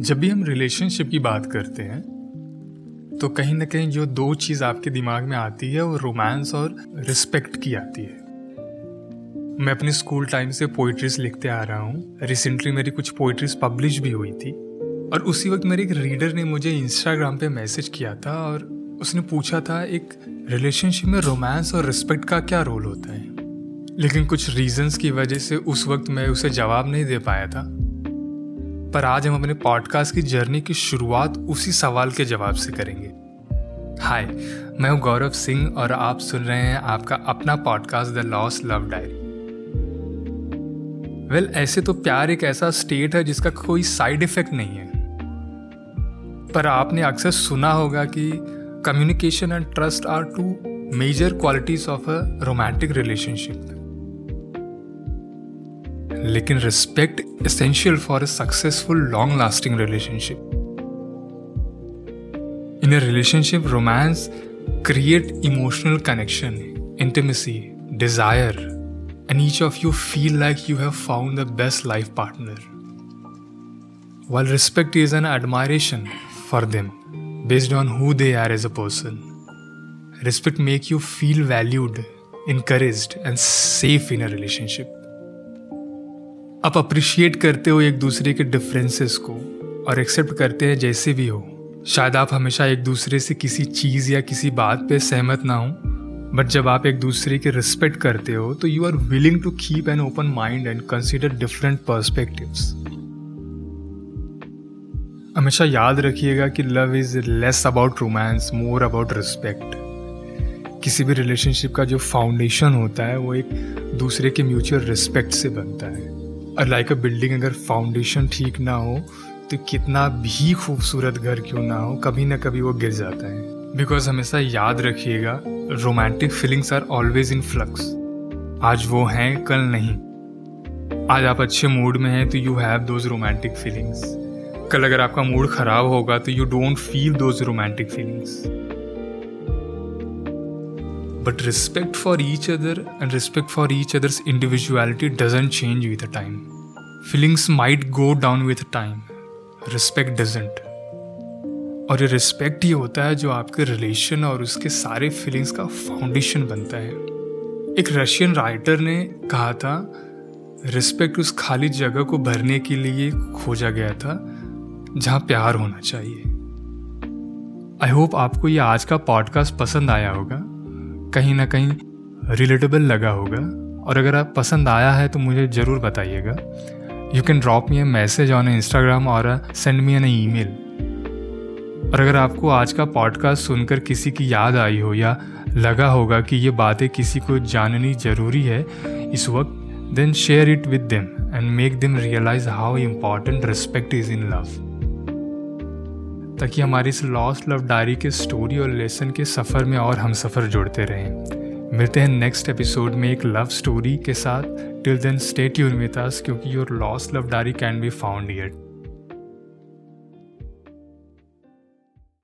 जब भी हम रिलेशनशिप की बात करते हैं तो कहीं ना कहीं जो दो चीज़ आपके दिमाग में आती है वो रोमांस और रिस्पेक्ट की आती है मैं अपने स्कूल टाइम से पोइट्रीज लिखते आ रहा हूँ रिसेंटली मेरी कुछ पोइट्रीज पब्लिश भी हुई थी और उसी वक्त मेरे एक रीडर ने मुझे इंस्टाग्राम पे मैसेज किया था और उसने पूछा था एक रिलेशनशिप में रोमांस और रिस्पेक्ट का क्या रोल होता है लेकिन कुछ रीजंस की वजह से उस वक्त मैं उसे जवाब नहीं दे पाया था पर आज हम अपने पॉडकास्ट की जर्नी की शुरुआत उसी सवाल के जवाब से करेंगे हाय मैं हूं गौरव सिंह और आप सुन रहे हैं आपका अपना podcast the loss love diary well ऐसे तो प्यार एक ऐसा स्टेट है जिसका कोई साइड इफेक्ट नहीं है पर आपने अक्सर सुना होगा कि communication and trust are two major qualities of a romantic relationship लेकिन respect essential for a successful, long lasting relationship. In a relationship, romance create emotional connection, intimacy, desire, and each of you feel like you have found the best life partner. While respect is an admiration for them based on who they are as a person. Respect make you feel valued, encouraged and safe in a relationship. आप appreciate करते हो एक दूसरे के differences को और accept करते हैं जैसे भी हो शायद आप हमेशा एक दूसरे से किसी चीज़ या किसी बात पे सहमत ना हो बट जब आप एक दूसरे के रिस्पेक्ट करते हो तो you are willing to keep an open mind and consider different perspectives हमेशा याद रखिएगा कि love is less about romance more about respect किसी भी रिलेशनशिप का जो फाउंडेशन होता है वो एक दूसरे के म्यूचुअल रिस्पेक्ट से बनता है लाइक अ बिल्डिंग अगर फाउंडेशन ठीक ना हो तो कितना भी खूबसूरत घर क्यों ना हो कभी ना कभी वो गिर जाता है बिकॉज हमेशा याद रखिएगा romantic feelings are always in flux आज वो हैं कल नहीं आज आप अच्छे मूड में हैं तो you have those romantic feelings कल अगर आपका मूड ख़राब होगा तो you don't feel those romantic feelings But respect for each other and respect for each other's individuality doesn't change with time. Feelings might go down with time, respect doesn't. और ये respect ही होता है जो आपके relation और उसके सारे feelings का फाउंडेशन बनता है एक रशियन राइटर ने कहा था रिस्पेक्ट उस खाली जगह को भरने के लिए खोजा गया था जहाँ प्यार होना चाहिए आई होप आपको ये आज का पॉडकास्ट पसंद आया होगा कहीं ना कहीं रिलेटेबल लगा होगा और अगर आप पसंद आया है तो मुझे ज़रूर बताइएगा you can drop me a message on Instagram और send me an email और अगर आपको आज का पॉडकास्ट सुनकर किसी की याद आई हो या लगा होगा कि ये बातें किसी को जाननी जरूरी है इस वक्त then share it with them and make them realise how important respect is in love ताकि हमारी इस लॉस्ट लव डायरी के स्टोरी और लेसन के सफ़र में और हम सफ़र जुड़ते रहें मिलते हैं नेक्स्ट एपिसोड में एक लव स्टोरी के साथ टिल देन स्टेट यूर मिताज क्योंकि your lost love diary can be found yet